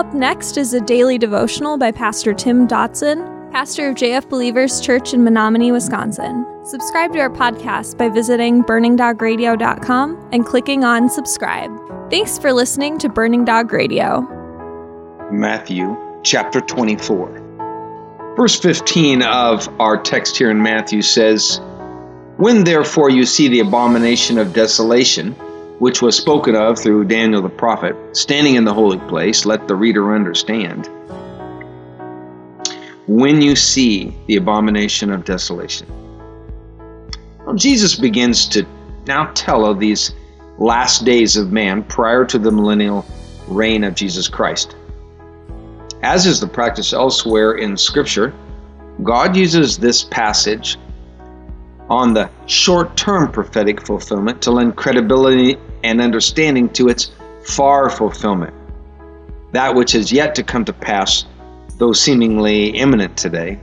Up next is a daily devotional by Pastor Tim Dotson, pastor of JF Believers Church in Menominee, Wisconsin. Subscribe to our podcast by visiting burningdogradio.com and clicking on subscribe. Thanks for listening to Burning Dog Radio. Matthew chapter 24. Verse 15 of our text here in Matthew says, When therefore you see the abomination of desolation, which was spoken of through Daniel the prophet, standing in the holy place, let the reader understand. When you see the abomination of desolation. Well, Jesus begins to now tell of these last days of man prior to the millennial reign of Jesus Christ. As is the practice elsewhere in Scripture, God uses this passage on the short term prophetic fulfillment to lend credibility and understanding to its far fulfillment, that which is yet to come to pass, though seemingly imminent today.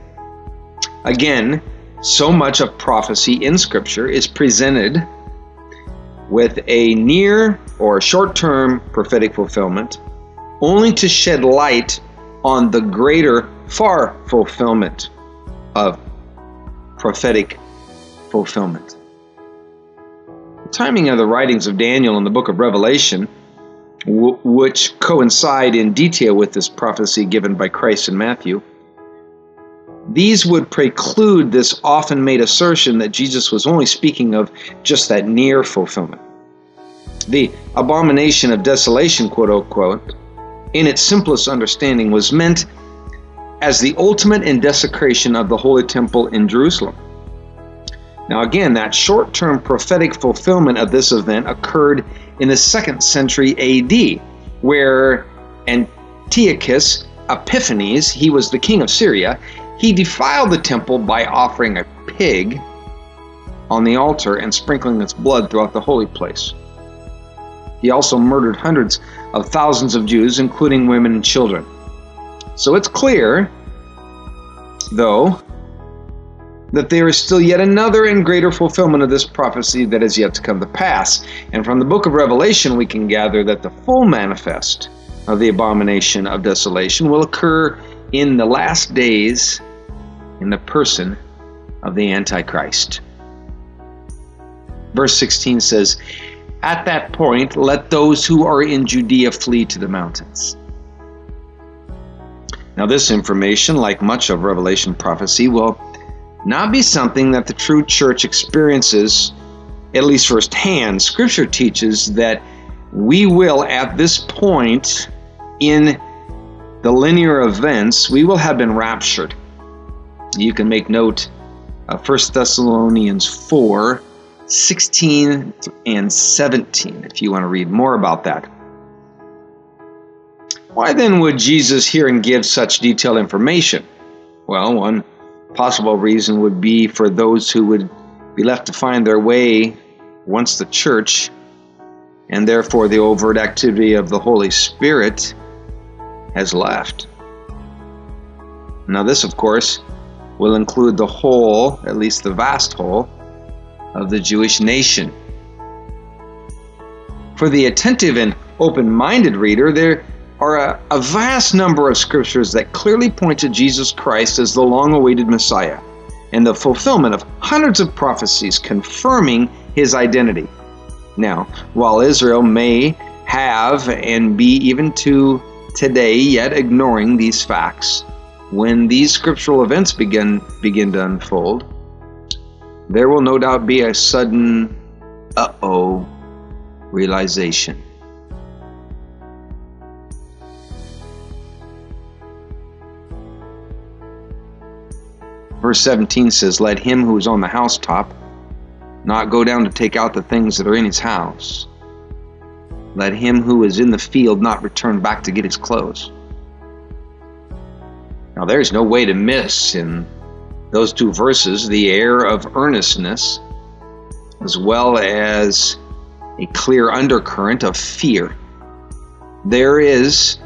Again, so much of prophecy in Scripture is presented with a near or short term prophetic fulfillment, only to shed light on the greater, far fulfillment of prophetic fulfillment. Timing of the writings of Daniel and the book of Revelation, w- which coincide in detail with this prophecy given by Christ in Matthew, these would preclude this often made assertion that Jesus was only speaking of just that near fulfillment. The abomination of desolation, quote unquote, in its simplest understanding, was meant as the ultimate in desecration of the Holy Temple in Jerusalem. Now, again, that short term prophetic fulfillment of this event occurred in the second century AD, where Antiochus Epiphanes, he was the king of Syria, he defiled the temple by offering a pig on the altar and sprinkling its blood throughout the holy place. He also murdered hundreds of thousands of Jews, including women and children. So it's clear, though, that there is still yet another and greater fulfillment of this prophecy that is yet to come to pass. And from the book of Revelation, we can gather that the full manifest of the abomination of desolation will occur in the last days in the person of the Antichrist. Verse 16 says, At that point, let those who are in Judea flee to the mountains. Now, this information, like much of Revelation prophecy, will not be something that the true church experiences, at least firsthand. Scripture teaches that we will, at this point in the linear events, we will have been raptured. You can make note of 1 Thessalonians 4 16 and 17 if you want to read more about that. Why then would Jesus here and give such detailed information? Well, one possible reason would be for those who would be left to find their way once the church and therefore the overt activity of the Holy Spirit has left. Now, this, of course, will include the whole, at least the vast whole, of the Jewish nation. For the attentive and open minded reader, there are a, a vast number of scriptures that clearly point to Jesus Christ as the long awaited Messiah and the fulfillment of hundreds of prophecies confirming his identity. Now, while Israel may have and be even to today yet ignoring these facts, when these scriptural events begin begin to unfold, there will no doubt be a sudden uh-oh realization. Verse 17 says, Let him who is on the housetop not go down to take out the things that are in his house. Let him who is in the field not return back to get his clothes. Now, there's no way to miss in those two verses the air of earnestness as well as a clear undercurrent of fear. There is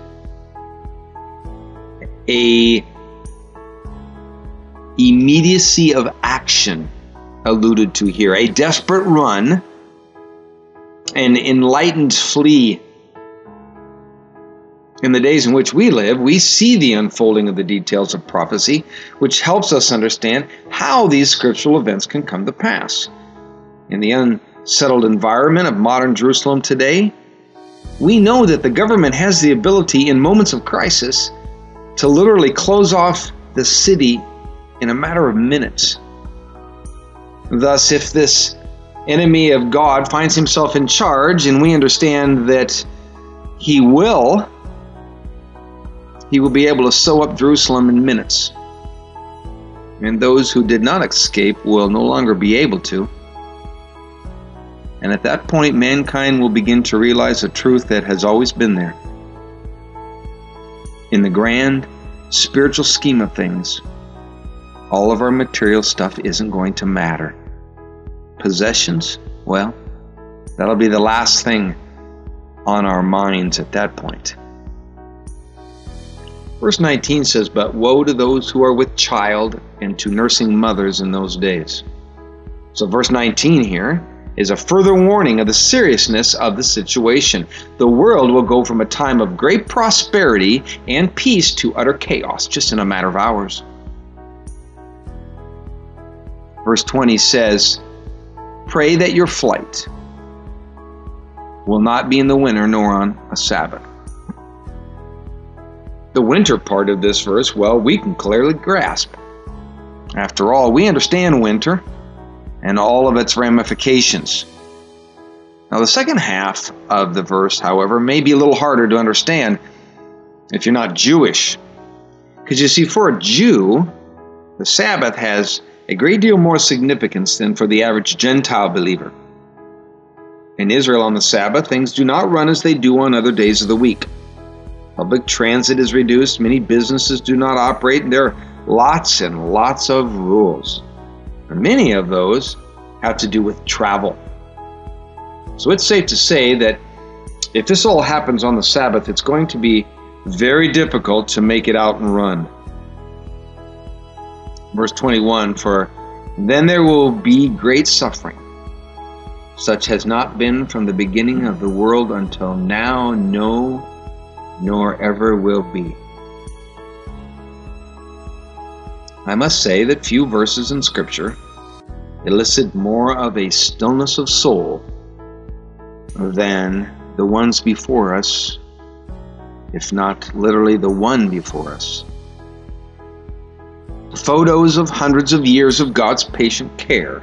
a immediacy of action alluded to here, a desperate run, an enlightened flee. In the days in which we live, we see the unfolding of the details of prophecy, which helps us understand how these scriptural events can come to pass. In the unsettled environment of modern Jerusalem today, we know that the government has the ability in moments of crisis to literally close off the city in a matter of minutes. Thus, if this enemy of God finds himself in charge, and we understand that he will, he will be able to sew up Jerusalem in minutes. And those who did not escape will no longer be able to. And at that point, mankind will begin to realize a truth that has always been there. In the grand spiritual scheme of things, all of our material stuff isn't going to matter. Possessions, well, that'll be the last thing on our minds at that point. Verse 19 says, But woe to those who are with child and to nursing mothers in those days. So, verse 19 here is a further warning of the seriousness of the situation. The world will go from a time of great prosperity and peace to utter chaos just in a matter of hours. Verse 20 says, Pray that your flight will not be in the winter nor on a Sabbath the winter part of this verse, well, we can clearly grasp. After all, we understand winter and all of its ramifications. Now, the second half of the verse, however, may be a little harder to understand if you're not Jewish. Because you see, for a Jew, the Sabbath has a great deal more significance than for the average Gentile believer. In Israel on the Sabbath, things do not run as they do on other days of the week. Public transit is reduced, many businesses do not operate, and there are lots and lots of rules. And many of those have to do with travel. So it's safe to say that if this all happens on the Sabbath, it's going to be very difficult to make it out and run. Verse 21 For then there will be great suffering, such has not been from the beginning of the world until now, no nor ever will be. I must say that few verses in Scripture elicit more of a stillness of soul than the ones before us, if not literally the one before us. Photos of hundreds of years of God's patient care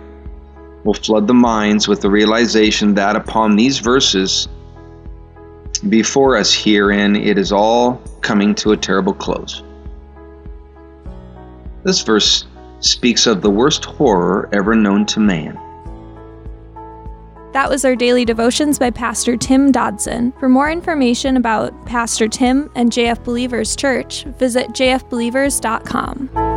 will flood the minds with the realization that upon these verses before us herein, it is all coming to a terrible close. This verse speaks of the worst horror ever known to man. That was our daily devotions by Pastor Tim Dodson. For more information about Pastor Tim and JF Believers Church, visit jfbelievers.com.